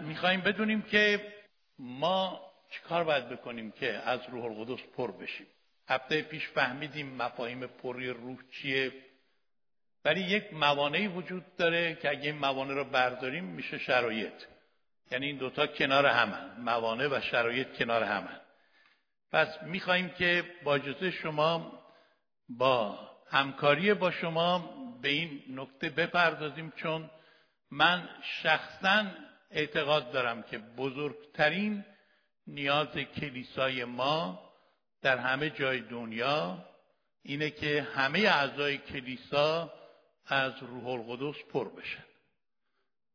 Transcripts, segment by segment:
می‌خوایم بدونیم که ما چیکار باید بکنیم که از روح القدس پر بشیم. هفته پیش فهمیدیم مفاهیم پری روح چیه. ولی یک موانعی وجود داره که اگه این موانع رو برداریم میشه شرایط. یعنی این دوتا کنار همن. موانع و شرایط کنار همن. پس می‌خواهیم که با اجازه شما با همکاری با شما به این نکته بپردازیم چون من شخصا اعتقاد دارم که بزرگترین نیاز کلیسای ما در همه جای دنیا اینه که همه اعضای کلیسا از روح القدس پر بشن.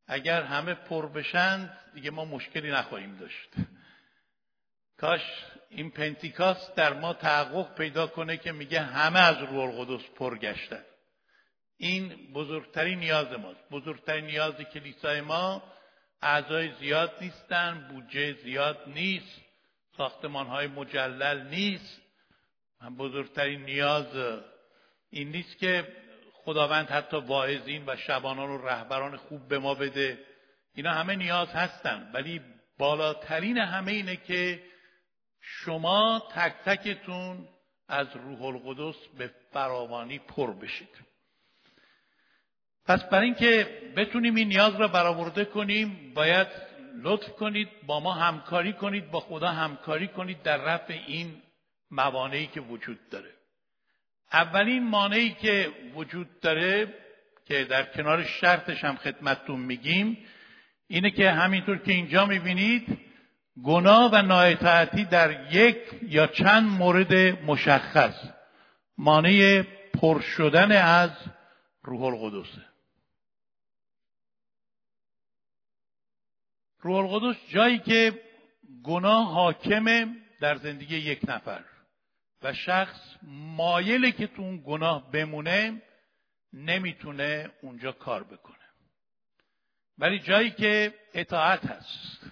اگر همه پر بشن دیگه ما مشکلی نخواهیم داشت. کاش این پنتیکاست در ما تحقق پیدا کنه که میگه همه از روح القدس پر گشتن. این بزرگترین نیاز ماست. بزرگترین نیاز کلیسای ما اعضای زیاد نیستن بودجه زیاد نیست ساختمان های مجلل نیست. بزرگترین نیاز این نیست که خداوند حتی واعظین و شبانان و رهبران خوب به ما بده. اینا همه نیاز هستن ولی بالاترین همه اینه که شما تک تکتون از روح القدس به فراوانی پر بشید. پس برای اینکه بتونیم این نیاز را برآورده کنیم باید لطف کنید با ما همکاری کنید با خدا همکاری کنید در رفع این موانعی که وجود داره. اولین مانعی که وجود داره که در کنار شرطش هم خدمتتون میگیم اینه که همینطور که اینجا می‌بینید گناه و نااطاعتی در یک یا چند مورد مشخص. مانع پر شدن از روح القدسه روح القدس جایی که گناه حاکمه در زندگی یک نفر و شخص مایله که تو اون گناه بمونه نمی‌تونه اونجا کار بکنه. ولی جایی که اطاعت هست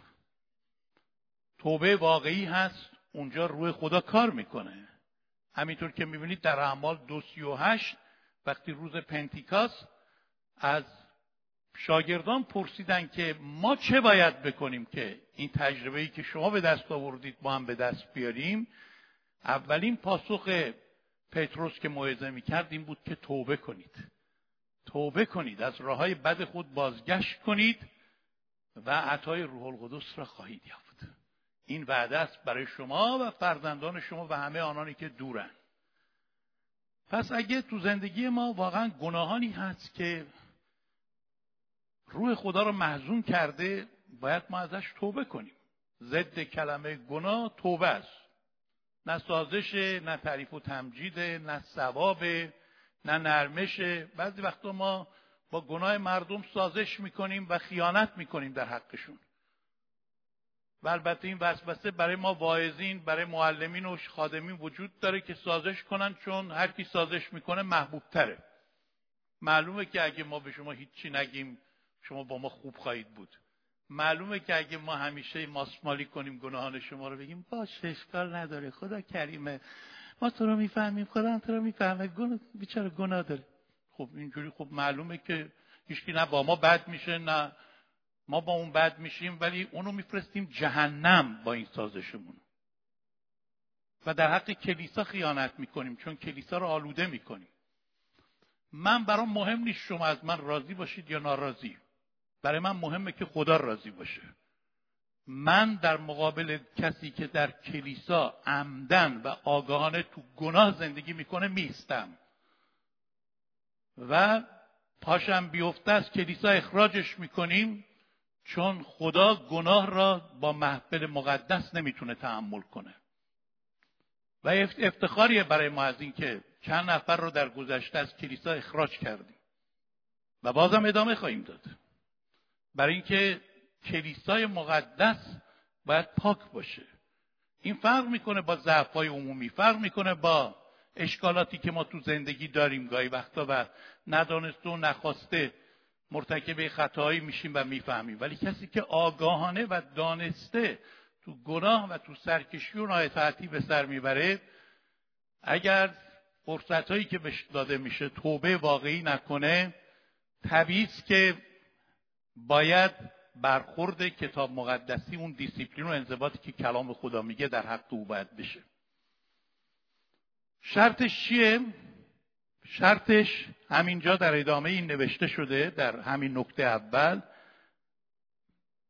توبه واقعی هست اونجا روی خدا کار می‌کنه. همینطور که می‌بینید در اعمال دو سی و هشت وقتی روز پنتیکاس از شاگردان پرسیدن که ما چه باید بکنیم که این تجربه ای که شما به دست آوردید ما هم به دست بیاریم اولین پاسخ پتروس که موعظه می‌کرد این بود که توبه کنید. توبه کنید از راه های بد خود بازگشت کنید و عطای روح القدس را خواهید یافت. این وعده است برای شما و فرزندان شما و همه آنانی که دورن. پس اگه تو زندگی ما واقعا گناهانی هست که روح خدا رو محزون کرده باید ما ازش توبه کنیم. ضد کلمه گناه توبه است. نه سازش نه تعریف و تمجید نه ثواب نه نرمش. بعضی وقتا ما با گناه مردم سازش می‌کنیم و خیانت می‌کنیم در حقشون. و البته این وسوسه برای ما واعظین برای معلمین و خادمین وجود داره که سازش کنن چون هر کی سازش می‌کنه محبوب تره معلومه که اگه ما به شما هیچی نگیم شما با ما خوب خواهید بود. معلومه که اگه ما همیشه ماسمالی کنیم گناهان شما رو بگیم باشه اشکال نداره. خدا کریمه. ما تو رو می‌فهمیم خدا تو رو می‌فهمه. گناه بیچاره گناه داره. خب اینجوری خب معلومه که هیچکی نه با ما بد میشه نه ما با اون بد میشیم ولی اونو میفرستیم جهنم با این سازشمون. و در حق کلیسا خیانت می‌کنیم چون کلیسا رو آلوده می‌کنیم. من برام مهم نیست شما از من راضی باشید یا ناراضی. برای من مهمه که خدا راضی باشه. من در مقابل کسی که در کلیسا عمدن و آگاهانه تو گناه زندگی می‌کنه میستم و پاشم بیفته از کلیسا اخراجش می‌کنیم چون خدا گناه را با محفل مقدس نمی‌تونه تحمل کنه. و افتخاریه برای ما از اینکه چند نفر رو در گذشته از کلیسا اخراج کردیم. و بازم ادامه خواهیم داد. برای اینکه کلیسای مقدس باید پاک باشه. این فرق می‌کنه با ضعفهای عمومی فرق می‌کنه با اشکالاتی که ما تو زندگی داریم. گاهی وقتا و ندانسته و نخواسته مرتکب خطایی میشیم و می‌فهمیم. ولی کسی که آگاهانه و دانسته تو گناه و تو سرکشی و نااطاعتی به سر می‌بره اگر فرصت که بهش داده میشه توبه واقعی نکنه طبیعی که باید برخورد کتاب مقدسی اون دیسیپلین و انضباطی که کلام خدا میگه در حق او باید بشه. شرطش چیه؟ شرطش همینجا در ادامه این نوشته شده در همین نکته اول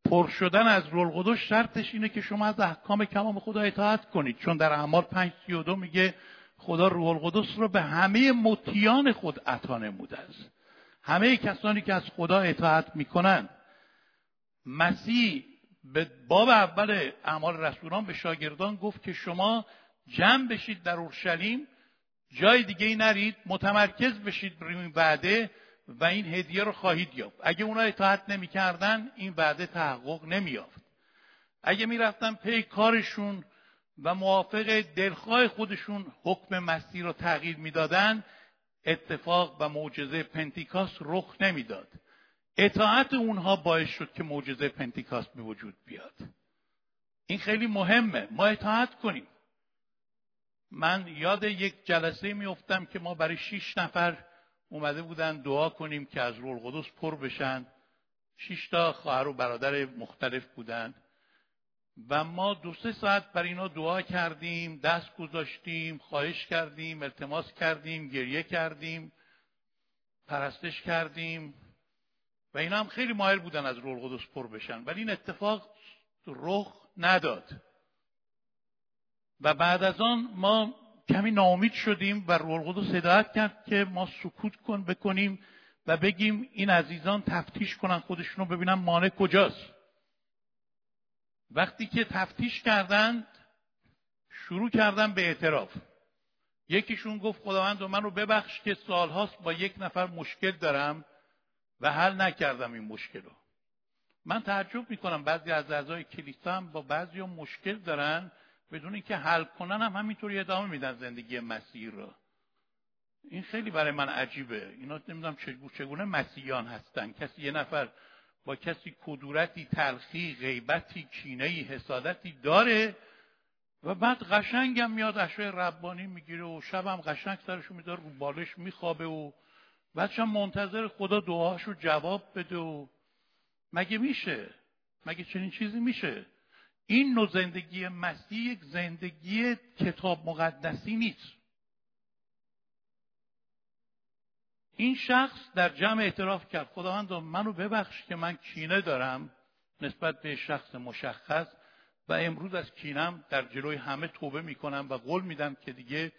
پر شدن از رول شرطش اینه که شما از احکام کلام خدا اطاعت کنید. چون در اعمال 532 میگه خدا روح القدس رو به همه مطیان خود عطا نموده است. همه کسانی که از خدا اطاعت می‌کنن مسیح به باب اول اعمال رسولان به شاگردان گفت که شما جمع بشید در اورشلیم جای دیگه ای نرید متمرکز بشید بر این وعده و این هدیه رو خواهید یافت. اگه اونا اطاعت نمی‌کردن این وعده تحقق نمیافت اگه می‌رفتن پی کارشون و موافق دلخواه خودشون حکم مسیح رو تغییر می‌دادن اتفاق و معجزه پنتیکاست رخ نمی‌داد. اطاعت اونها باعث شد که معجزه پنتیکاست به وجود بیاد. این خیلی مهمه. ما اطاعت کنیم. من یاد یک جلسه میافتم که ما برای شیش نفر اومده بودن دعا کنیم که از رول قدس پر بشن. شیش تا خواهر و برادر مختلف بودن. و ما دو سه ساعت بر اینا دعا کردیم دست گذاشتیم خواهش کردیم التماس کردیم گریه کردیم پرستش کردیم و اینا هم خیلی مایل بودن از رول قدس پر بشن. ولی این اتفاق رخ نداد. و بعد از آن ما کمی ناامید شدیم و روح القدس هدایت کرد که ما سکوت کن بکنیم و بگیم این عزیزان تفتیش کنن خودشون رو ببینن مانع کجاست. وقتی که تفتیش کردند شروع کردن به اعتراف. یکیشون گفت خداوند و من رو ببخش که سالهاست با یک نفر مشکل دارم و حل نکردم این مشکل رو. من تعجب می‌کنم بعضی از اعضای کلیسا هم با بعضی مشکل دارن بدون اینکه حل کنن هم همینطوری ادامه میدن زندگی مسیح رو. این خیلی برای من عجیبه. اینا نمی‌دونم چگونه مسیحیان هستن. کسی یه نفر با کسی کدورتی تلخی غیبتی کینهی حسادتی داره و بعد قشنگم میاد اشوه ربانی می‌گیره و شبم قشنگ سرشو میداره رو بالش میخوابه و بعدشم منتظر خدا دعاشو جواب بده و مگه میشه؟ مگه چنین چیزی میشه؟ این نوع زندگی مسیح یک زندگی کتاب مقدسی نیست. این شخص در جمع اعتراف کرد. خداوند منو ببخش که من کینه دارم نسبت به شخص مشخص و امروز از کینم در جلوی همه توبه می‌کنم و قول میدم که دیگه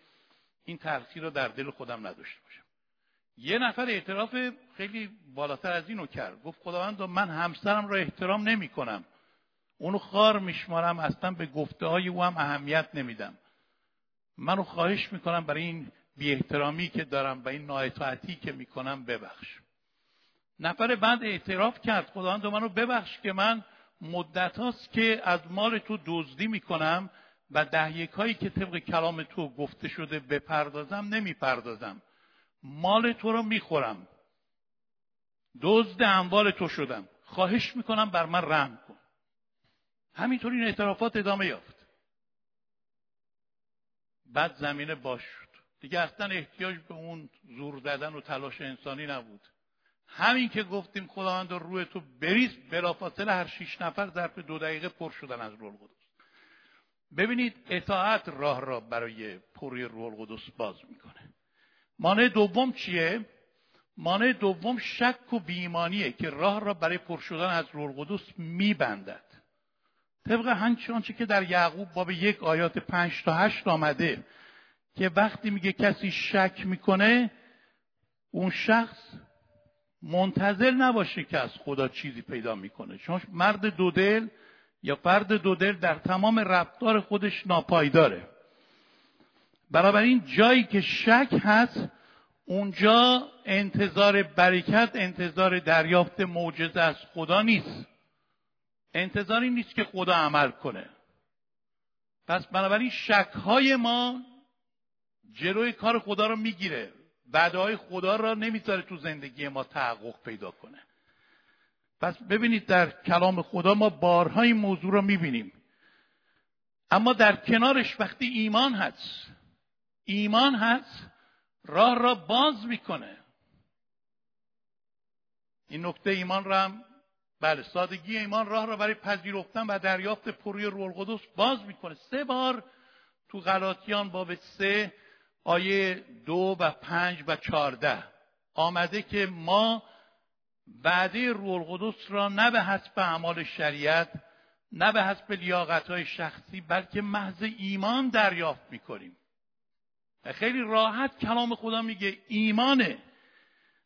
این تلخی رو در دل خودم نداشته باشم. یه نفر اعتراف خیلی بالاتر از اینو کرد. گفت خداوند من همسرم رو احترام نمی کنم اونو خار میشمارم اصلا به گفته های او هم اهمیت نمیدم. منو خواهش می‌کنم برای این بی احترامی که دارم و این نااطاعتی که می‌کنم ببخش. نفر بعد اعتراف کرد خداوند منو ببخش که من مدت هاست که از مال تو دزدی می‌کنم و دهیک هایی که طبق کلام تو گفته شده بپردازم نمی‌پردازم. مال تو رو می‌خورم. دزد اموال تو شدم. خواهش می‌کنم بر من رحم کن. همینطور این اعترافات ادامه یافت. بعد زمینه باش دیگه اصلا احتیاج به اون زور زدن و تلاش انسانی نبود. همین که گفتیم خداوند رو روی تو بریز بلافاصله هر شیش نفر ظرف دو دقیقه پر شدن از روح القدس. ببینید اطاعت راه را برای پری روح القدس باز می‌کنه. مانع دوم چیه؟ مانع دوم شک و بیمانیه که راه را برای پر شدن از روح القدس میبندد. طبق آنچه که در یعقوب باب یک آیات پنج تا هشت آمده که وقتی میگه کسی شک می‌کنه اون شخص منتظر نباشه که از خدا چیزی پیدا می‌کنه. چون مرد دودل یا فرد دودل در تمام رفتار خودش ناپایداره. این جایی که شک هست اونجا انتظار برکت انتظار دریافت معجزه از خدا نیست. انتظاری نیست که خدا عمل کنه. پس بنابراین شکهای ما جلوی کار خدا رو می‌گیره. وعده خدا را نمی‌ذاره تو زندگی ما تحقق پیدا کنه. پس ببینید در کلام خدا ما بارها این موضوع رو می‌بینیم. اما در کنارش وقتی ایمان هست ایمان هست راه را باز می‌کنه. این نکته ایمان را هم بله سادگی ایمان راه را برای پذیرفتن و دریافت پروی روح القدس باز می‌کنه. سه بار تو غلاطیان باب سه آیه دو و پنج و چارده آمده که ما وعده روح القدس را نه به حسب اعمال شریعت نه به حسب لیاقت های شخصی بلکه محض ایمان دریافت می‌کنیم. خیلی راحت کلام خدا میگه ایمانه.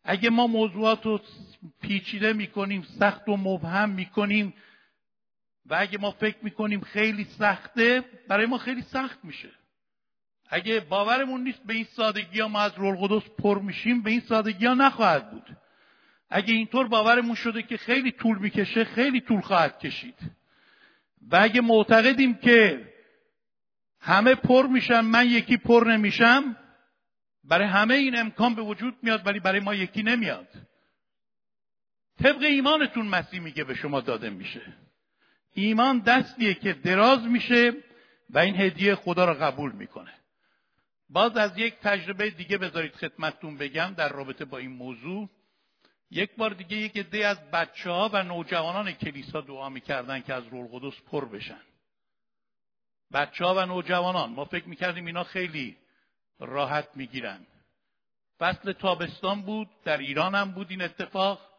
اگه ما موضوعات رو پیچیده می‌کنیم سخت و مبهم می‌کنیم و اگه ما فکر می‌کنیم خیلی سخته برای ما خیلی سخت میشه. اگه باورمون نیست به این سادگی ها ما از رول قدس پر میشیم به این سادگی ها نخواهد بود. اگه اینطور باورمون شده که خیلی طول می‌کشه خیلی طول خواهد کشید. و اگه معتقدیم که همه پر میشن من یکی پر نمیشم برای همه این امکان به وجود میاد ولی برای ما یکی نمیاد. طبق ایمانتون مسیح میگه به شما داده میشه. ایمان دستیه که دراز میشه و این هدیه خدا را قبول می‌کنه. باز از یک تجربه دیگه بذارید خدمتتون بگم در رابطه با این موضوع. یک بار دیگه یک عده از بچه ها و نوجوانان کلیسا دعا می‌کردن که از رول قدس پر بشن. بچه ها و نوجوانان ما فکر می‌کردیم اینا خیلی راحت می‌گیرن. فصل تابستان بود در ایران هم بود این اتفاق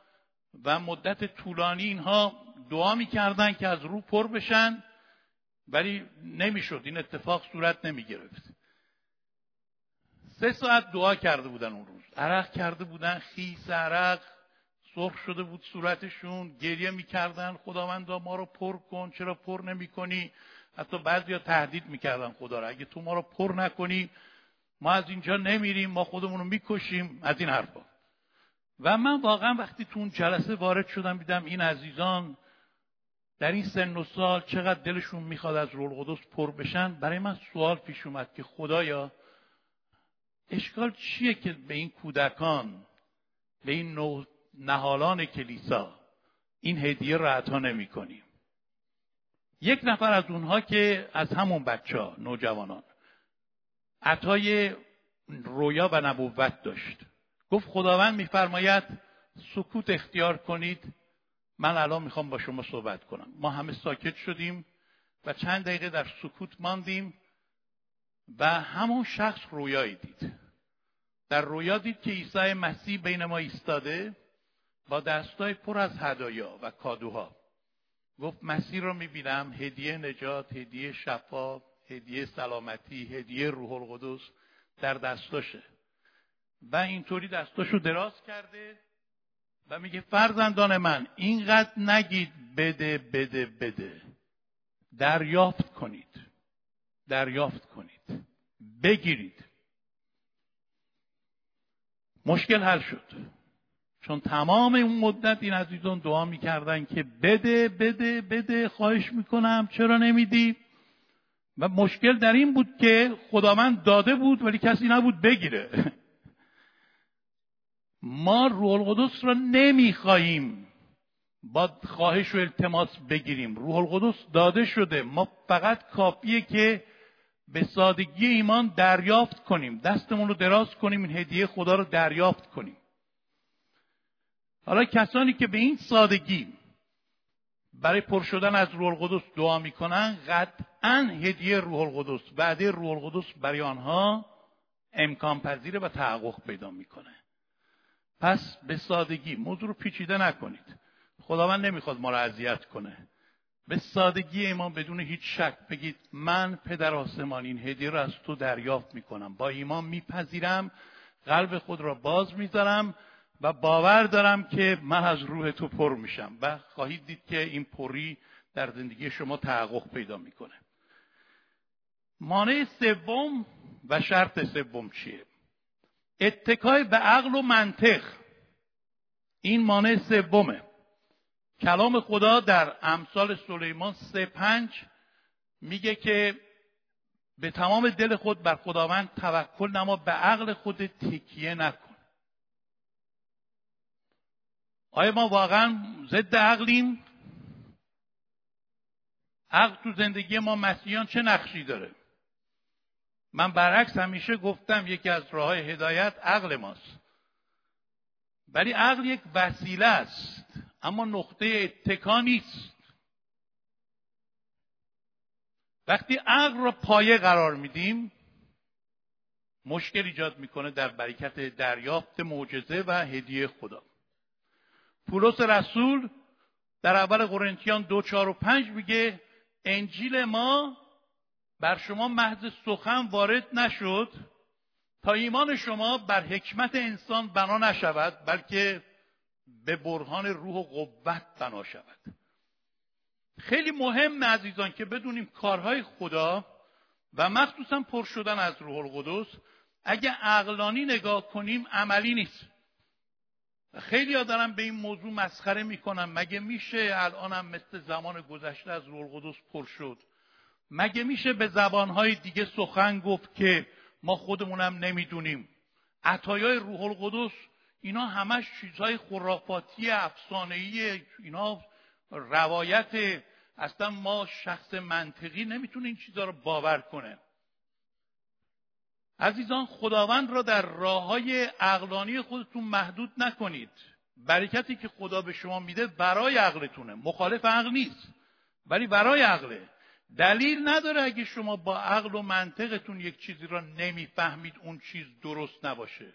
و مدت طولانی اینها دعا می‌کردن که از رو پر بشن ولی نمی‌شد. این اتفاق صورت نمی‌گرفت. سه ساعت دعا کرده بودن اون روز. عرق کرده بودن خیس عرق سرخ شده بود صورتشون گریه می‌کردن خداوندا ما رو پر کن چرا پر نمی‌کنی؟ حتی بعضیا تهدید می‌کردن خدا را اگه تو ما رو پر نکنی ما از اینجا نمیریم ما خودمون رو می‌کشیم از این حرفا. و من واقعا وقتی تو اون جلسه وارد شدم دیدم این عزیزان در این سن و سال چقدر دلشون می‌خواد از رول قدس پر بشن. برای من سوال پیش اومد که خدایا اشکال چیه که به این کودکان به این نهالان کلیسا این هدیه را عطا نمی کنیم یک نفر از اونها که از همون بچه ها نوجوانان عطای رویا و نبوت داشت. گفت خداوند میفرماید سکوت اختیار کنید. من الان می‌خوام با شما صحبت کنم. ما همه ساکت شدیم و چند دقیقه در سکوت ماندیم. و همون شخص رویایی دید. در رویا دید که عیسی مسیح بین ما ایستاده با دستای پر از هدایا و کادوها. گفت مسیح رو می‌بینم هدیه نجات هدیه شفا هدیه سلامتی هدیه روح القدس در دستاشه. و اینطوری دستاشو دراز کرده و میگه فرزندان من اینقدر نگید بده بده بده. دریافت کنید. دریافت کنید. بگیرید. مشکل حل شد. چون تمام اون مدت این عزیزان دعا می‌کردن که بده بده بده خواهش می‌کنم چرا نمیدی؟ و مشکل در این بود که خداوند داده بود ولی کسی نبود بگیره. ما روح القدس را نمی‌خواهیم با خواهش و التماس بگیریم. روح القدس داده شده. ما فقط کافیه که به سادگی ایمان دریافت کنیم. دستمون رو دراز کنیم این هدیه خدا رو دریافت کنیم. حالا کسانی که به این سادگی برای پر شدن از روح القدس دعا می‌کنن قطعا هدیه روح القدس وعده روح القدس برای آنها امکان پذیره و تحقق پیدا می‌کنه. پس به سادگی موضوع رو پیچیده نکنید. خداوند نمی‌خواد ما رو اذیت کنه. به سادگی ایمان بدون هیچ شک بگید من پدر آسمان این هدیه رو از تو دریافت می‌کنم. با ایمان میپذیرم قلب خود را باز می‌ذارم و باور دارم که من از روح تو پر میشم و خواهید دید که این پری در زندگی شما تحقق پیدا می‌کنه. مانع سوم و شرط سوم چیه؟ اتکای به عقل و منطق. این مانع سومه. کلام خدا در امثال سلیمان سه پنج میگه که به تمام دل خود بر خداوند توکل نما به عقل خود تکیه نکن. آیا ما واقعا ضد عقلیم؟ عقل تو زندگی ما مسیحیان چه نقشی داره؟ من برعکس همیشه گفتم یکی از راه هدایت عقل ماست. ولی عقل یک وسیله است. اما نقطه اتکا نیست. وقتی عقل را پایه قرار میدیم مشکل ایجاد می‌کنه در برکت دریافت معجزه و هدیه خدا. پولس رسول در اول قرنتیان دو چار و پنج میگه انجیل ما بر شما محض سخن وارد نشد تا ایمان شما بر حکمت انسان بنا نشود بلکه به برهان روح و قوت بنا شود. خیلی مهم عزیزان که بدونیم کارهای خدا و مخصوصا پر شدن از روح القدس اگه عقلانی نگاه کنیم عملی نیست. خیلی ها دارن به این موضوع مسخره می‌کنن. مگه میشه الانم مثل زمان گذشته از روح القدس پر شد؟ مگه میشه به زبانهای دیگه سخن گفت که ما خودمونم نمی‌دونیم؟ عطایای روح القدس اینا همش چیزهای خرافاتی افسانه‌ای اینا روایت اصلا ما شخص منطقی نمی‌تونه این چیزها رو باور کنه. عزیزان خداوند را در راه های عقلانی خودتون محدود نکنید. برکتی که خدا به شما میده برای عقلتونه. مخالف عقل نیست ولی برای عقله. دلیل نداره اگه شما با عقل و منطقتون یک چیزی را نمی‌فهمید اون چیز درست نباشه.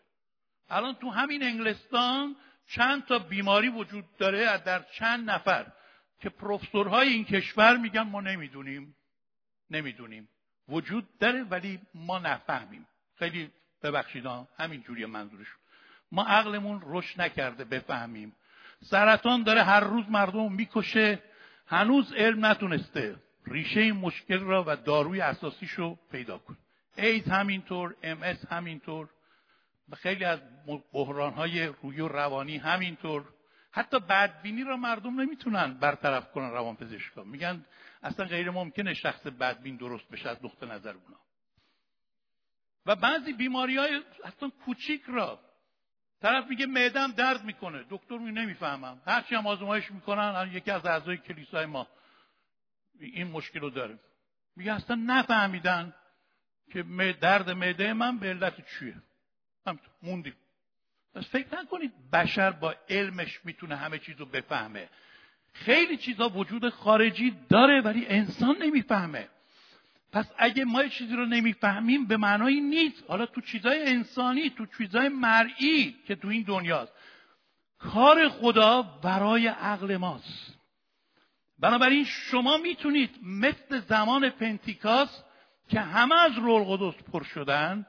الان تو همین انگلستان چند تا بیماری وجود داره در چند نفر که پروفسورهای این کشور میگن ما نمی‌دونیم نمی‌دونیم. وجود داره ولی ما نفهمیم. خیلی ببخشید همین جوری منظورشون. ما عقلمون رشد نکرده بفهمیم. سرطان داره هر روز مردم می‌کشه. هنوز علم نتونسته ریشه این مشکل را و داروی اساسیش رو پیدا کنه ایدز همینطور ام اس همینطور. و خیلی از بحران های روحی و روانی همینطور. حتی بدبینی را مردم نمی‌تونن برطرف کنن روان پزشکا میگن اصلا غیر ممکنه شخص بدبین درست بشه از نقطه نظر اونا. و بعضی بیماری های اصلا کوچیک را. طرف میگه معدم درد می‌کنه. دکتر می نمی‌فهمم. هرچی هم آزمایش می‌کنن یکی از اعضای کلیسای ما این مشکل رو داره. میگه اصلا نفهمیدن که درد معده من به علت چیه. همطور موندیم. پس فکر نکنید بشر با علمش می‌تونه همه چیز رو بفهمه. خیلی چیزها وجود خارجی داره ولی انسان نمی‌فهمه. پس اگه ما چیزی رو نمی‌فهمیم به معنای نیست. حالا تو چیزای انسانی تو چیزای مرئی که تو این دنیاست کار خدا برای عقل ماست. بنابراین شما می‌تونید مثل زمان پنتیکاس که همه از رول قدس پر شدن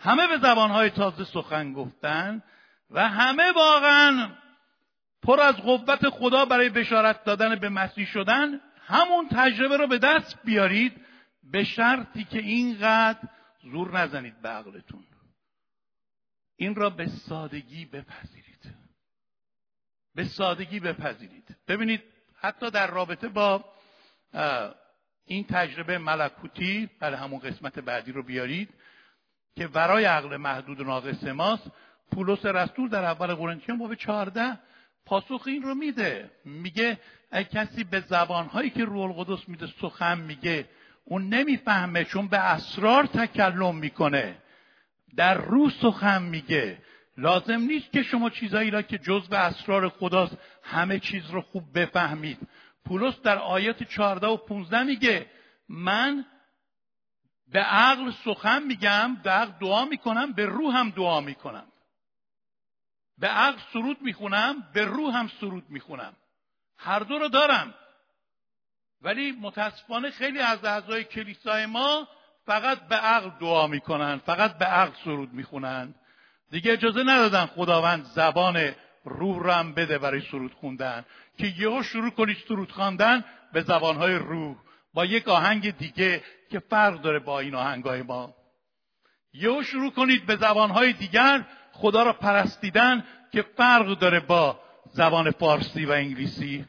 همه به زبانهای تازه سخن گفتن و همه واقعا پر از قوت خدا برای بشارت دادن به مسیح شدن. همون تجربه رو به دست بیارید به شرطی که اینقدر زور نزنید به عقلتون. این را به سادگی بپذیرید. به سادگی بپذیرید. ببینید حتی در رابطه با این تجربه ملکوتی برای همون قسمت بعدی رو بیارید. که برای عقل محدود و ناقص ماست پولس رسول در اول قرنتیان باب 14 پاسخ این رو میده. میگه اگه کسی به زبانهایی که روح القدس میده سخن میگه اون نمی‌فهمه چون به اسرار تکلم می‌کنه. در روح سخن میگه. لازم نیست که شما چیزایی را که جزء اسرار خداست همه چیز رو خوب بفهمید. پولس در آیات 14 و 15 میگه من به عقل سخن میگم به عقل دعا می‌کنم به روح هم دعا می‌کنم. به عقل سرود می‌خونم به روح هم سرود می‌خونم. هر دو رو دارم. ولی متاسفانه خیلی از اعضای کلیسای ما فقط به عقل دعا می‌کنن فقط به عقل سرود می‌خونن. دیگه اجازه ندادن خداوند زبان روح رو هم بده برای سرود خوندن. که یهو شروع کنید سرود خواندن به زبانهای روح. با یک آهنگ دیگه که فرق داره با این آهنگای ما. یهو شروع کنید به زبانهای دیگر خدا را پرستیدن که فرق داره با زبان فارسی و انگلیسی.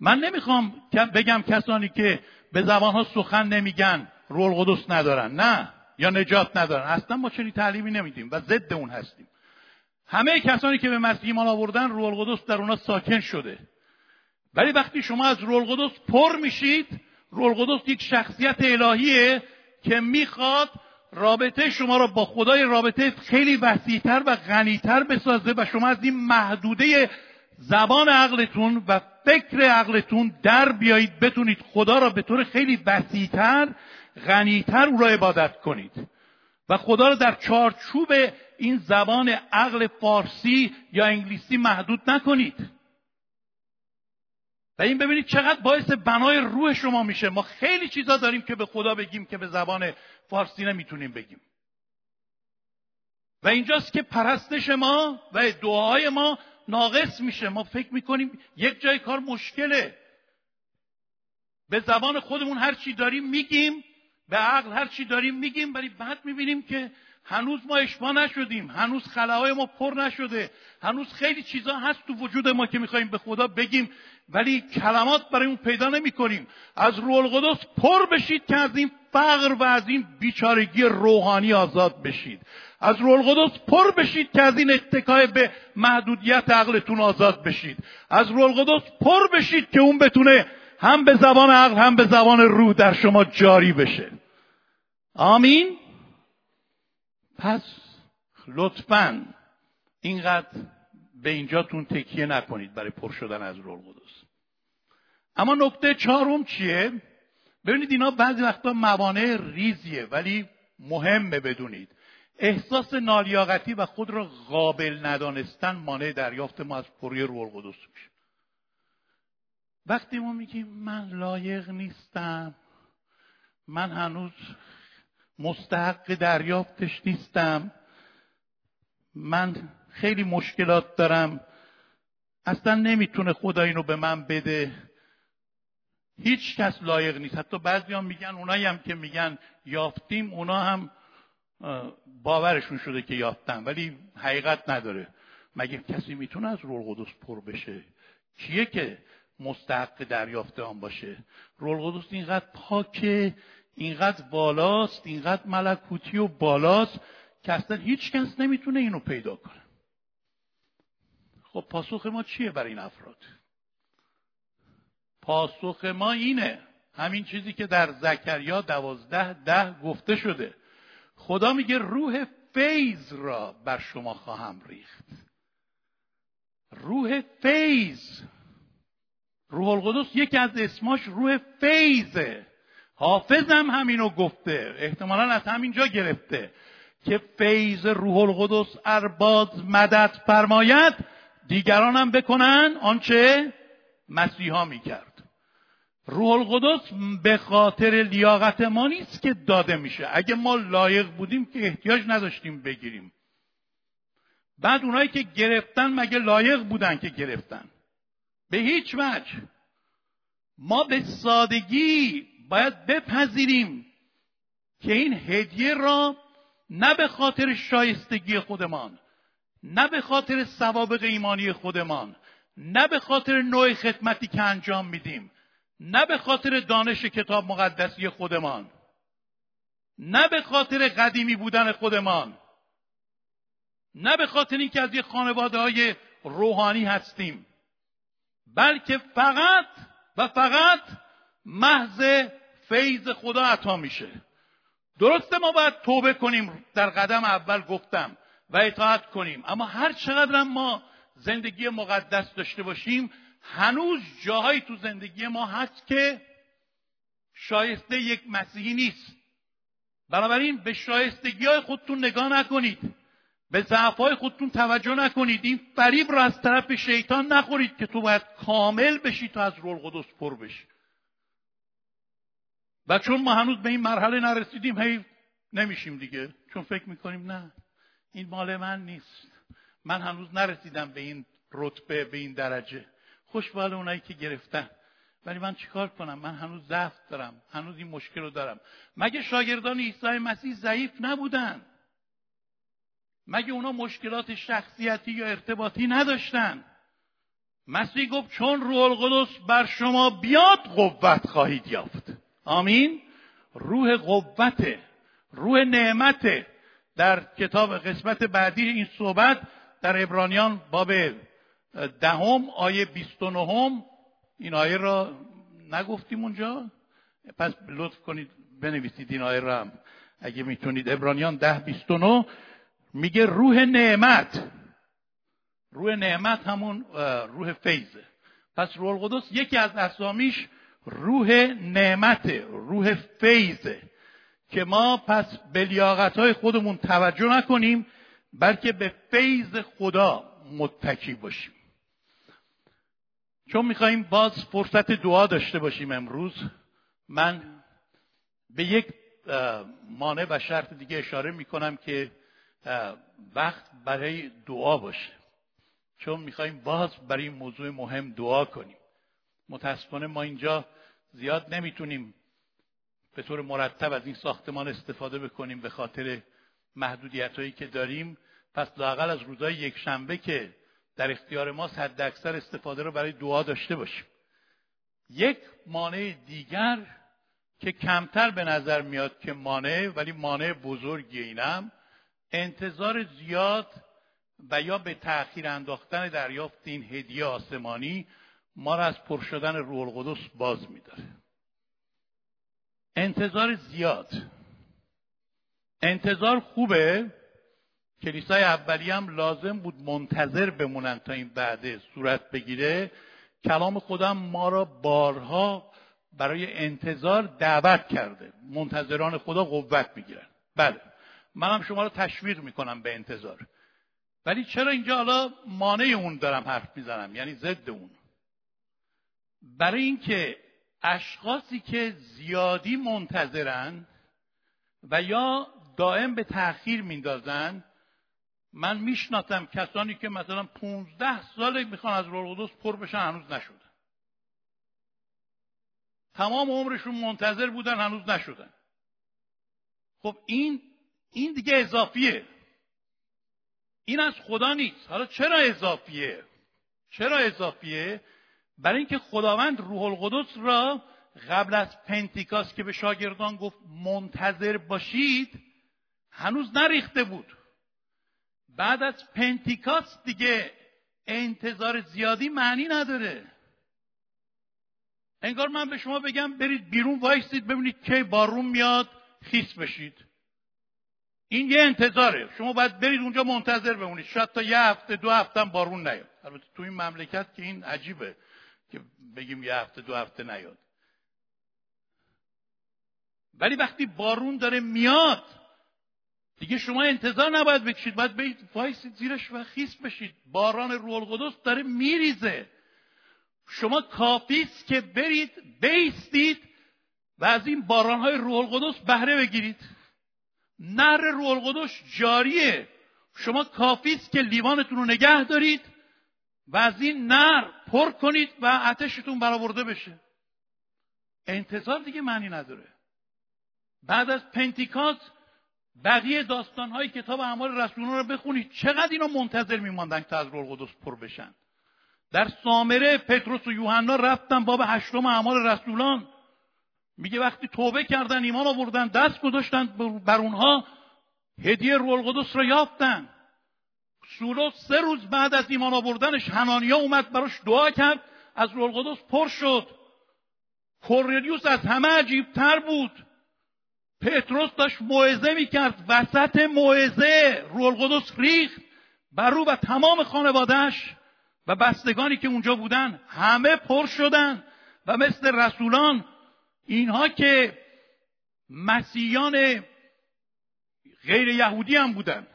من نمی‌خوام بگم کسانی که به زبانها سخن نمیگن رول قدس ندارن. نه یا نجات ندارن. اصلا ما چنین تعلیمی نمیدیم و ضد اون هستیم. همه کسانی که به مسیح ایمان آوردن رول قدس در اونا ساکن شده. ولی وقتی شما از رول قدس پر میشید رول قدس یک شخصیت الهیه که می‌خواد رابطه شما را با خدای رابطه خیلی وسیعتر و غنیتر بسازه و شما از این محدوده زبان عقلتون و فکر عقلتون در بیایید بتونید خدا را به طور خیلی وسیعتر غنیتر او را عبادت کنید. و خدا را در چارچوب این زبان عقل فارسی یا انگلیسی محدود نکنید. و این ببینید چقدر باعث بنای روح شما میشه. ما خیلی چیزا داریم که به خدا بگیم که به زبان فارسی نمی‌تونیم بگیم. و اینجاست که پرستش ما و دعاهای ما ناقص میشه. ما فکر می‌کنیم یک جای کار مشکله. به زبان خودمون هر چی داریم میگیم به عقل هر چی داریم میگیم ولی بعد می‌بینیم که هنوز ما اشبا نشدیم. هنوز خلاهای ما پر نشده. هنوز خیلی چیزا هست تو وجود ما که می‌خوایم به خدا بگیم ولی کلمات برای اون پیدا نمی کنیم از روح القدس پر بشید که از این فقر و از این بیچارگی روحانی آزاد بشید. از روح القدس پر بشید که از این اتکای به محدودیت عقلتون آزاد بشید. از روح القدس پر بشید که اون بتونه هم به زبان عقل هم به زبان روح در شما جاری بشه. آمین. پس لطفا اینقدر به اینجاتون تکیه نکنید برای پر شدن از روح القدس اما نکته چهارم چیه؟ ببینید اینا بعضی وقتا موانع ریزیه ولی مهمه بدونید. احساس نالیاقتی و خود را قابل ندانستن مانع دریافت ما از پروی روح القدس میشه. وقتی ما میگیم من لایق نیستم من هنوز مستحق دریافتش نیستم. من خیلی مشکلات دارم. اصلا نمی‌تونه خدا اینو به من بده. هیچ کس لایق نیست. حتی بعضی هم میگن اونایی هم که میگن یافتیم اونا هم باورشون شده که یافتن ولی حقیقت نداره. مگه کسی می‌تونه از رول قدس پر بشه؟ کیه که مستحق دریافت آن باشه؟ رول قدس اینقدر پاکه اینقدر بالاست اینقدر ملکوتی و بالاست که اصلا هیچ کس نمی‌تونه اینو پیدا کنه. خب پاسخ ما چیه برای این افراد؟ پاسخ ما اینه همین چیزی که در زکریا دوازده ده گفته شده. خدا میگه روح فیض را بر شما خواهم ریخت. روح فیض روح القدس یکی از اسماش روح فیضه. حافظم همینو گفته. احتمالا از همینجا گرفته. که فیض روح القدس ارباز مدد فرماید دیگرانم بکنن آنچه مسیحا می‌کرد. روح القدس به خاطر لیاقت ما نیست که داده میشه. اگه ما لایق بودیم که احتیاج نداشتیم بگیریم. بعد اونایی که گرفتن مگه لایق بودن که گرفتن؟ به هیچ وجه. ما به سادگی باید بپذیریم که این هدیه را نه به خاطر شایستگی خودمان نه به خاطر سوابق ایمانی خودمان نه به خاطر نوع خدمتی که انجام میدیم نه به خاطر دانش کتاب مقدسی خودمان نه به خاطر قدیمی بودن خودمان نه به خاطر اینکه از یه خانواده های روحانی هستیم بلکه فقط و فقط محض فیض خدا عطا میشه. درسته ما باید توبه کنیم. در قدم اول گفتم و اطاعت کنیم. اما هر چقدر ما زندگی مقدس داشته باشیم هنوز جاهایی تو زندگی ما هست که شایسته یک مسیحی نیست. بنابراین به شایستگی های خودتون نگاه نکنید. به ضعف های خودتون توجه نکنید. این فریب را از طرف شیطان نخورید که تو باید کامل بشی تا از رول قدس پر بشی. و چون ما هنوز به این مرحله نرسیدیم هی نمیشیم دیگه. چون فکر می‌کنیم نه این مال من نیست. من هنوز نرسیدم به این رتبه به این درجه. خوشبال اونایی که گرفتن. ولی من چیکار کنم؟ من هنوز ضعف دارم. هنوز این مشکل رو دارم. مگه شاگردان عیسی مسیح ضعیف نبودن؟ مگه اونا مشکلات شخصیتی یا ارتباطی نداشتن؟ مسیح گفت چون روح القدس بر شما بیاد قوت خواهید یافت. آمین. روح قوت روح نعمت در کتاب قسمت بعدی این صحبت در ابرانیان باب دهم آیه 29 این آیه را نگفتیم اونجا. پس لطف کنید بنویسید این آیه را. هم اگه می‌تونید ابرانیان ده 29 میگه روح نعمت. روح نعمت همون روح فیضه پس روح القدس یکی از اسامیش روح نعمت روح فیضه که ما پس به لیاقت های خودمون توجه نکنیم بلکه به فیض خدا متکی باشیم. چون میخواییم باز فرصت دعا داشته باشیم امروز من به یک مانع و شرط دیگه اشاره می‌کنم که وقت برای دعا باشه. چون می‌خوایم باز برای این موضوع مهم دعا کنیم. متاسفانه ما اینجا زیاد نمی‌تونیم به طور مرتب از این ساختمان استفاده بکنیم به خاطر محدودیت هایی که داریم. پس لاقل از روزهای یک شنبه که در اختیار ماست حد اکثر استفاده رو برای دعا داشته باشیم. یک مانع دیگر که کمتر به نظر میاد که مانع ولی مانع بزرگی اینم انتظار زیاد و یا به تأخیر انداختن دریافت این هدیه آسمانی ما را از پر شدن روح القدس باز میداره. انتظار زیاد. انتظار خوبه. کلیسای اولی هم لازم بود منتظر بمونن تا این بعده صورت بگیره. کلام خودم ما را بارها برای انتظار دعوت کرده. منتظران خدا قوت می‌گیرن. بله. منم شما رو تشویق می‌کنم به انتظار. ولی چرا اینجا حالا مانع اون دارم حرف می‌زنم؟ یعنی ضد اون. برای اینکه اشخاصی که زیادی منتظرن و یا دائم به تاخیر میندازن من می‌شناسم کسانی که مثلا 15 سال می‌خوان از روح پر بشن هنوز نشدن. تمام عمرشون منتظر بودن هنوز نشدن. خب این این دیگه اضافیه. این از خدا نیست. حالا چرا اضافیه؟ چرا اضافیه؟ برای اینکه خداوند روح القدس را قبل از پنتیکاس که به شاگردان گفت منتظر باشید هنوز نریخته بود. بعد از پنتیکاس دیگه انتظار زیادی معنی نداره. انگار من به شما بگم برید بیرون وایستید ببینید کی بارون میاد خیس بشید. این یه انتظاره. شما باید برید اونجا منتظر بمونید. شاید تا یه هفته دو هفته بارون نیاد. البته تو این مملکت که این عجیبه. که بگیم یه هفته دو هفته نیاد. ولی وقتی بارون داره میاد دیگه شما انتظار نباید بکشید باید برید وایسید زیرش و خیس بشید. باران روح القدس داره میریزه. شما کافیست که برید بایستید و از این بارانهای روح القدس بهره بگیرید. نهر روح القدس جاریه. شما کافیست که لیوانتون رو نگه دارید. و از این نهر پر کنید و عطشتون برآورده بشه. انتظار دیگه معنی نداره. بعد از پنتیکاست بقیه داستانهای کتاب اعمال رسولان رو بخونید. چقدر اینا منتظر میماندن که از روح القدس پر بشن. در سامره پتروس و یوحنا رفتن باب هشتم اعمال رسولان. میگه وقتی توبه کردن ایمان آوردن دست گذاشتن بر اونها هدیه روح القدس رو یافتن. سولوس سه روز بعد از ایمان آوردنش هنانیا اومد براش دعا کرد. از روح القدس پر شد. کورنلیوس از همه عجیب تر بود. پتروس داشت موعظه می‌کرد. وسط موعظه روح القدس ریخت. بر رو و تمام خانوادهش و بستگانی که اونجا بودن همه پر شدن. و مثل رسولان اینها که مسیحیان غیر یهودی هم بودن.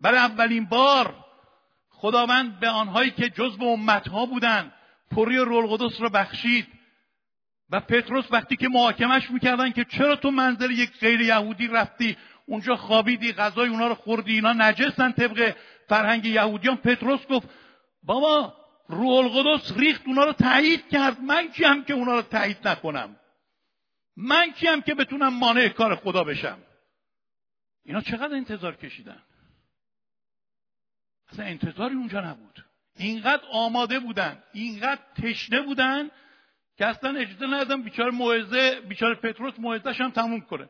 برای اولین بار خداوند به آنهایی که جزو امتها بودن پری رول قدس را بخشید. و پتروس وقتی که محاکمش می‌کردن که چرا تو منزل یک غیر یهودی رفتی اونجا خوابیدی غذای اونا رو خوردی اینا نجسن طبق فرهنگ یهودیان پتروس گفت بابا روح القدس ریخت اونا رو تایید کرد من کیم که اونا رو تایید نکنم؟ من کیم که بتونم مانع کار خدا بشم؟ اینا چقدر انتظار کشیدن؟ اصلا انتظاری اونجا نبود. اینقدر آماده بودن اینقدر تشنه بودن که اصلا اجازه ندادن بیچاره موعظه بیچاره پتروس موعظهش هم تموم کنه.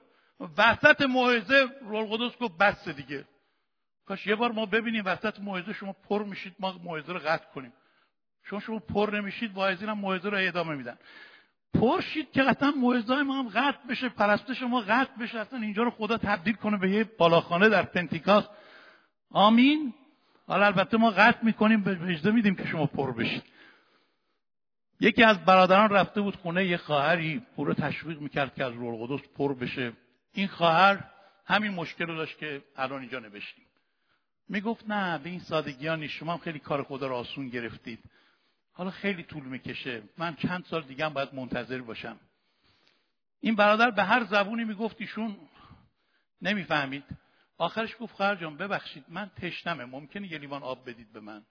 وسط موعظه رول قدس گفت بس دیگه. کاش یه بار ما ببینیم وسط موعظه شما پر میشید ما موعظه رو قطع کنیم. شما شما پر نمیشید واعظین هم موعظه رو ادامه میدن. پر شید که قطعا موعظه ما هم قطع بشه پرستش ما قطع بشه اصلا اینجا رو خدا تبدیل کنه به یه بالاخانه در پنتیکاست. آمین. حالا البته ما قطع می‌کنیم به اجازه میدیم که شما پر بشید. یکی از برادران رفته بود خونه یه خواهری او رو تشویق می‌کرد که از روح القدس پر بشه. این خواهر همین مشکل رو داشت که الان اینجا نوشتیم. می‌گفت نه به این سادگی ها شما هم خیلی کار خدا رو آسون گرفتید. حالا خیلی طول می‌کشه. من چند سال دیگه هم باید منتظر باشم. این برادر به هر زبونی می‌گفت ایشون نمی‌فهمید. آخرش گفت خواهر جان ببخشید من تشنمه. ممکنه یه لیوان آب بدید به من.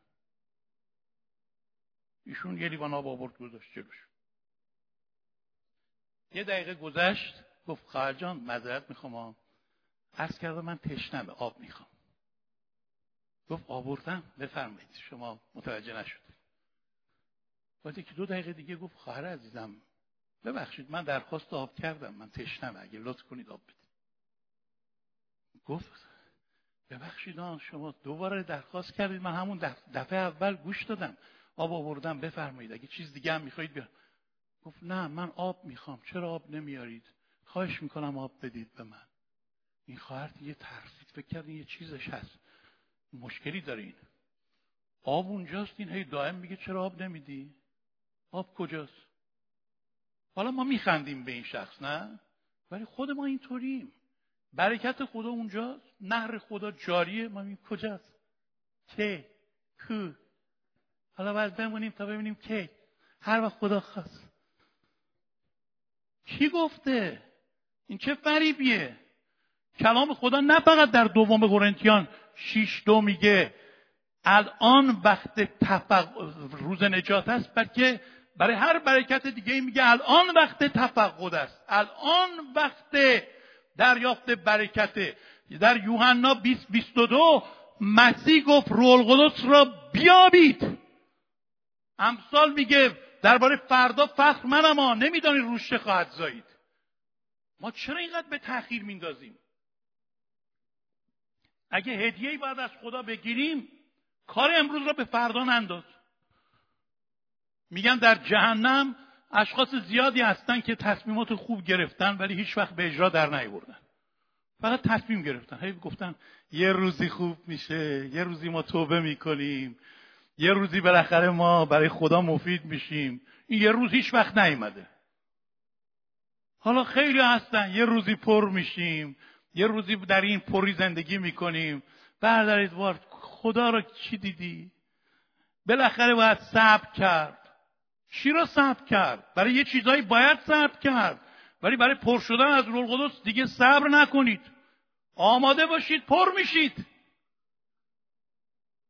ایشون یه لیوان آب آورد گذاشت جلوش. یه دقیقه گذشت گفت خواهر جان معذرت می‌خوام عرض کرده من تشنمه آب می‌خوام. گفت آوردم بفرمایید شما متوجه نشد بعد که دو دقیقه دیگه گفت خواهر عزیزم ببخشید من درخواست آب کردم من تشنمه اگه لطف کنید آب بدید. گفت ببخشید آن شما دوباره درخواست کردید من همون دفعه اول گوش دادم آب آوردم بفرمایید اگه چیز دیگه هم می‌خواهید بیا گفت نه من آب می‌خوام چرا آب نمیارید خواهش می‌کنم آب بدید به من. این خواهر دیگه ترسید فکر کرد یه چیزش هست. مشکلی دارین آب اونجاست این هی دائم میگه چرا آب نمیدی؟ آب کجاست؟ حالا ما میخندیم به این شخص نه؟ ولی خود ما اینطوریم. برکت خدا اونجاست. نهر خدا جاریه. ما میگیم کجاست؟ که کو. حالا باید بمونیم تا ببینیم که هر وقت خدا خواست. کی گفته؟ این چه فریبیه؟ کلام خدا نه فقط در دوم قرنتیان شیش دو میگه الان وقت تفق... روز نجات است بلکه برای هر برکت دیگه میگه الان وقت تفقد است. الان وقت دریافت برکته در یوحنا 20 22 مسیح گفت رول قدس را بیابید. امثال میگه درباره فردا فخر منم ها نمیدانی روش چه خواهد زایید. ما چرا اینقدر به تاخیر میندازیم؟ اگه هدیه باید از خدا بگیریم کار امروز را به فردا ننداز میگن در جهنم اشخاص زیادی هستن که تصمیمات خوب گرفتن ولی هیچ وقت به اجرا در نیوردن. فقط تصمیم گرفتن. هی گفتن یه روزی خوب میشه یه روزی ما توبه می‌کنیم. یه روزی بالاخره ما برای خدا مفید میشیم. این یه روز هیچ وقت نیومده. حالا خیلی هستن. یه روزی پر میشیم. یه روزی در این پری زندگی می‌کنیم. برادر ادوارد خدا رو چی دیدی؟ بالاخره باید صبر کرد. چی را صبر کرد؟ برای یه چیزهایی باید صبر کرد. ولی برای پر شدن از روح القدس دیگه صبر نکنید. آماده باشید پر میشید.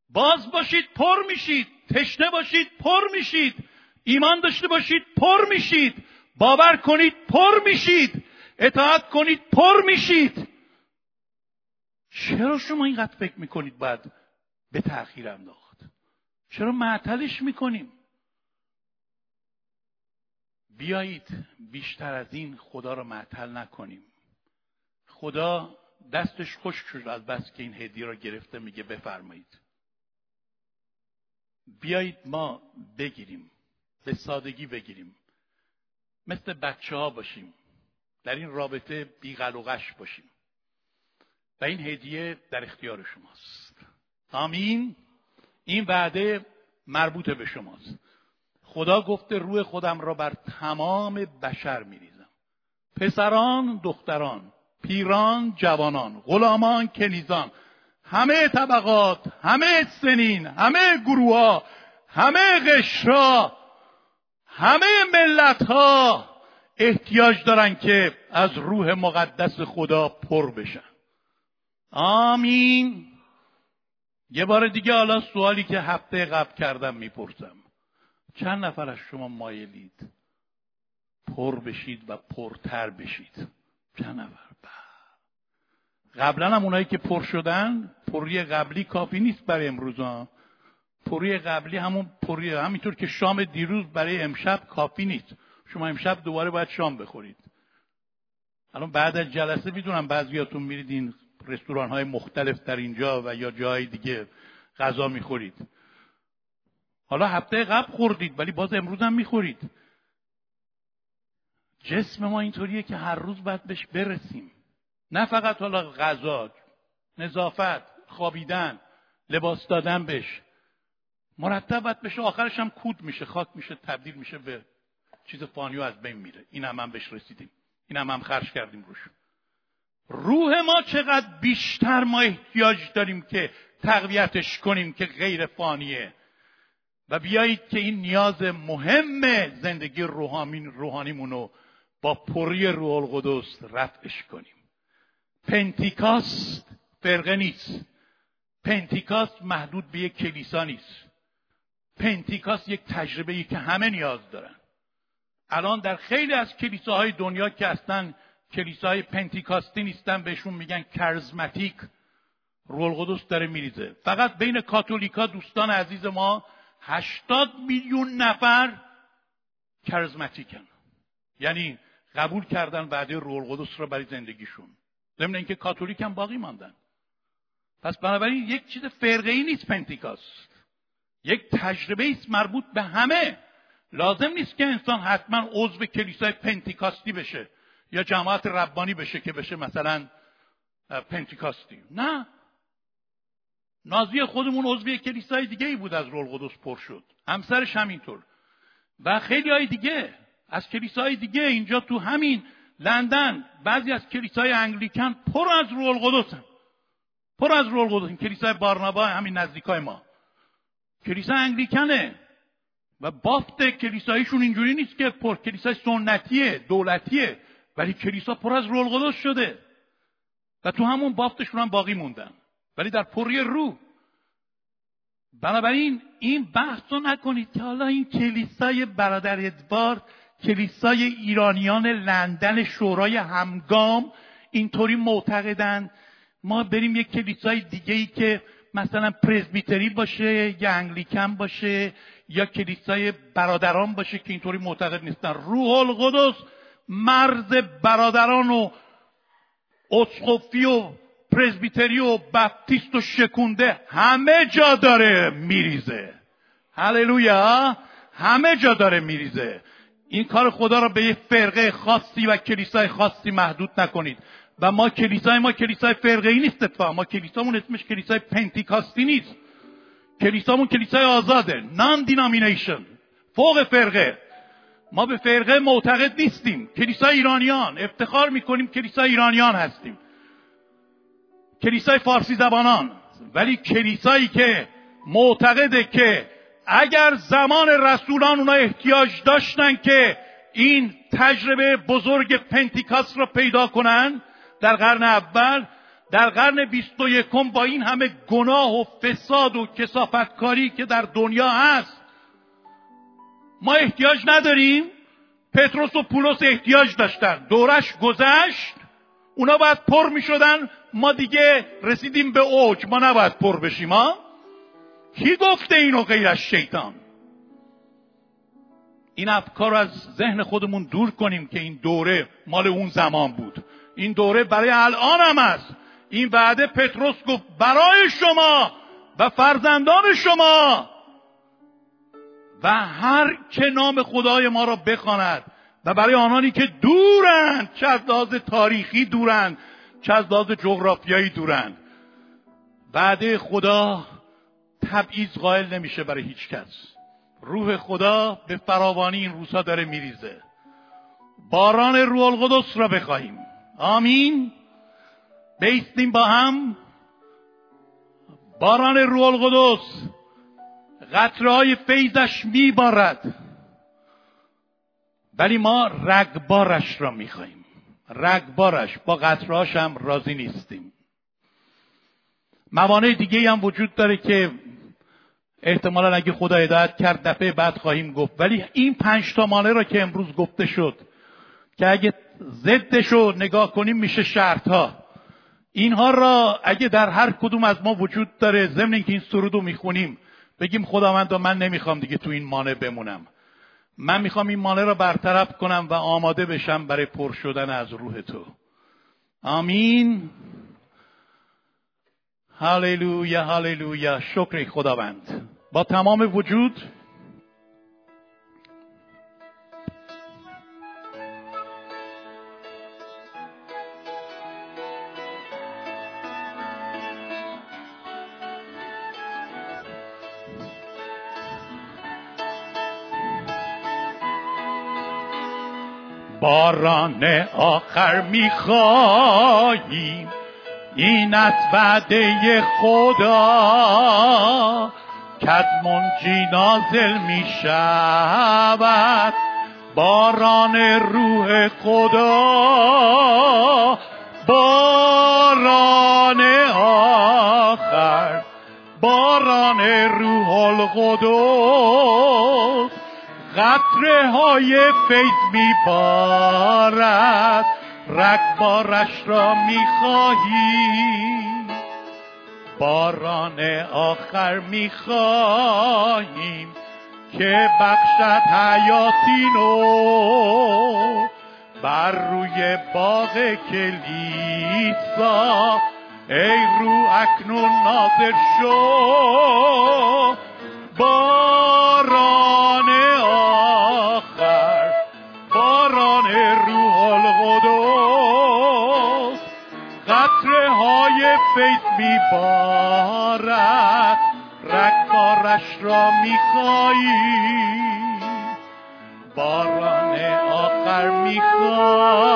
باز باشید پر میشید. تشنه باشید پر میشید. ایمان داشته باشید پر میشید. باور کنید پر میشید. اطاعت کنید پر میشید. چرا شما اینقدر فکر می‌کنید باید به تأخیر انداخت؟ چرا معطلش می‌کنیم؟ بیایید بیشتر از این خدا رو معطل نکنیم. خدا دستش خوش شد از بس که این هدیه را گرفته میگه بفرمایید. بیایید ما بگیریم به سادگی بگیریم. مثل بچه ها باشیم در این رابطه بیغلوغش باشیم. و این هدیه در اختیار شماست. آمین. این وعده مربوط به شماست. خدا گفته روح خودم را بر تمام بشر میریزم. پسران دختران پیران جوانان غلامان کنیزان همه طبقات همه سنین همه گروه همه قشرا همه ملت ها احتیاج دارن که از روح مقدس خدا پر بشن. آمین. یه بار دیگه حالا سوالی که هفته قبل کردم می‌پرسم. چند نفر از شما مایلید؟ پر بشید و پرتر بشید. چند نفر؟ قبلا هم اونایی که پر شدن پری قبلی کافی نیست برای امروز ها پری قبلی همون پری همینطور که شام دیروز برای امشب کافی نیست. شما امشب دوباره باید شام بخورید. الان بعد از جلسه می‌دونم بعضیاتون میرید این رستوران های مختلف در اینجا و یا جای دیگه غذا می‌خورید. حالا هفته قبل خوردید ولی باز امروز هم می‌خورید. جسم ما اینطوریه که هر روز باید بهش برسیم. نه فقط حالا غذا نظافت خوابیدن لباس دادن بهش. مرتب باید بشه آخرش هم کود میشه خاک میشه تبدیل میشه به چیز فانی از بین میره. این هم, هم بهش رسیدیم. این هم, هم خرج کردیم روش. روح ما چقدر بیشتر ما احتیاج داریم که تقویتش کنیم که غیر فانیه. و بیایید که این نیاز مهم زندگی روحانی روحانیمون رو با پری روح القدس رفعش کنیم. پنتیکاست فرقه نیست. پنتیکاست محدود به یک کلیسا نیست. پنتیکاست یک تجربه ای که همه نیاز دارن. الان در خیلی از کلیساهای دنیا که هستن کلیساهای پنتیکاستی نیستن بهشون میگن کرزماتیک رول قدس داره میریزه. فقط بین کاتولیکا دوستان عزیز ما هشتاد میلیون نفر کرزماتیکن یعنی قبول کردن وعده رول قدس رو برای زندگیشون. ضمن اینکه کاتولیک هم باقی ماندن. پس بنابراین یک چیز فرقه ای نیست پنتیکاست. یک تجربه است مربوط به همه. لازم نیست که انسان حتما عضو کلیسای پنتیکاستی بشه یا جماعت ربانی بشه که بشه مثلا پنتیکاستی. نه. نازی خودمون عضو کلیسای دیگه ای بود از رول قدس پر شد. همسرش همینطور. و خیلی های دیگه از کلیسای دیگه اینجا تو همین لندن بعضی از کلیسای انگلیکن پر از رول قدس هم. پر از رول قدس. کلیسای بارنابا همین نزدیکای ما. کلیسا انگلیکنه و بافت کلیسایشون اینجوری نیست که پر کلیسای سنتیه دولتیه ولی کلیسا پر از رول قدس شده. و تو همون بافتشون هم باقی موندن. ولی در پری رو بنابراین این بحث رو نکنید که حالا این کلیسای برادر ادوارد کلیسای ایرانیان لندن شورای همگام اینطوری معتقدن. ما بریم یک کلیسای دیگه ای که مثلا پرزبیتری باشه یا انگلیکن باشه یا کلیسای برادران باشه که اینطوری معتقد نیستن. روح القدس مرز برادران و اسقفی و پرزبیتری و بپتیست و شکونده همه جا داره میریزه. هللویا. همه جا داره میریزه. این کار خدا را به یه فرقه خاصی و کلیسای خاصی محدود نکنید. و ما کلیسای ما کلیسای فرقه ای نیست اتفاقا. ما کلیسامون اسمش کلیسای پنتیکاستی نیست. کلیسامون کلیسای آزاده. نان دینامینیشن فوق فرقه. ما به فرقه معتقد نیستیم. کلیسای ایرانیان. افتخار می‌کنیم کلیسای ایرانیان هستیم. کلیسای فارسی زبانان. ولی کلیسایی که معتقده که اگر زمان رسولان اونا احتیاج داشتن که این تجربه بزرگ پنتیکاس را پیدا کنن در قرن اول در قرن بیست و یکم با این همه گناه و فساد و کسافتکاری که در دنیا هست ما احتیاج نداریم. پتروس و پولس احتیاج داشتن. دورش گذشت اونا باید پر می شدن ما دیگه رسیدیم به اوج ما نباید پر بشیم ها؟ کی گفته اینو غیر از شیطان؟ این افکار رو از ذهن خودمون دور کنیم که این دوره مال اون زمان بود. این دوره برای الان هم است این وعده پتروس گفت برای شما و فرزندان شما. و هر که نام خدای ما را بخواند و برای آنانی که دورند چه از لحاظ تاریخی دورند چه از لحاظ جغرافیایی دورند وعده خدا تبعیض قائل نمیشه برای هیچ کس. روح خدا به فراوانی این روزها داره میریزه. باران روح القدس را بخواهیم. آمین. بیستیم با هم. باران روح القدس قطرهای فیضش میبارد. ولی ما رگبارش را می‌خواهیم. رگبارش با قطرهاش هم راضی نیستیم. موانع دیگه هم وجود داره که احتمالا اگه خدا هدایت کرد دفعه بعد خواهیم گفت. ولی این پنج تا مانع را که امروز گفته شد که اگه ضدش رو نگاه کنیم میشه شرط ها اینها را اگه در هر کدوم از ما وجود داره ضمن اینکه این سرود رو می‌خونیم بگیم خداوند من نمی‌خوام دیگه تو این مانع بمونم. من می‌خوام این مانع را برطرف کنم و آماده بشم برای پر شدن از روح تو. آمین. هاللویا هاللویا. شکر خداوند. با تمام وجود باران آخر می‌خواهیم این از وعده خدا کد منجی نازل می شود باران روح خدا باران آخر باران روح القدس. قطره های فیض می بارد رگبارش را می خواهی باران آخر می خواهیم که بخشد حیاتی نو. بر روی باغ کلیسا ای رو اکنون ناظر شو. باران فیض میبارد. رگبارش را می‌خواهی. باران آخر می‌خواهیم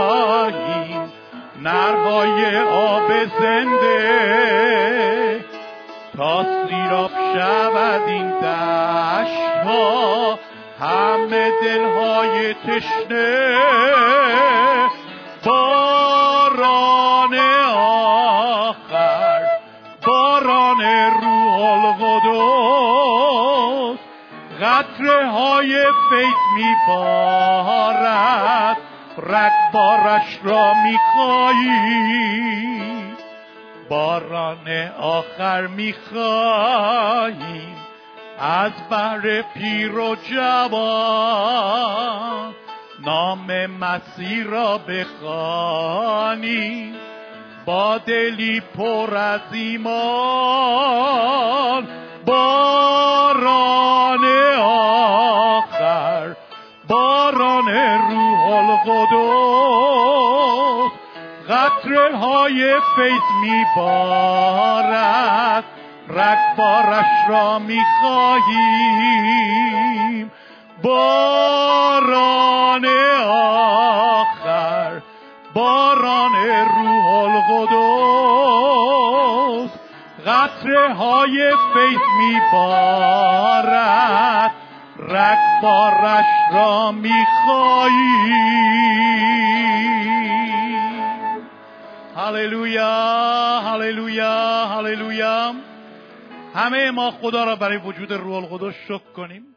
نرهای آب زنده. تا سیراب شود این دشت ها همه دلهای تشنه. باران روح القدس قطره های فیض میبارد. رگبارش را می‌خواهی باران آخر می‌خواهیم از بر پیر و جوان نام مسیح را بخوانی. با دلی پر از ایمان باران آخر باران روح القدس. قطره های فیض میبارد رگبارش را می‌خواهیم. باران آخر باران روح القدس قطره های فیض میبارد. رگبارش را می‌خواهیم هللویا هللویا هللویا. همه ما خدا را برای وجود روح القدس شکر کنیم.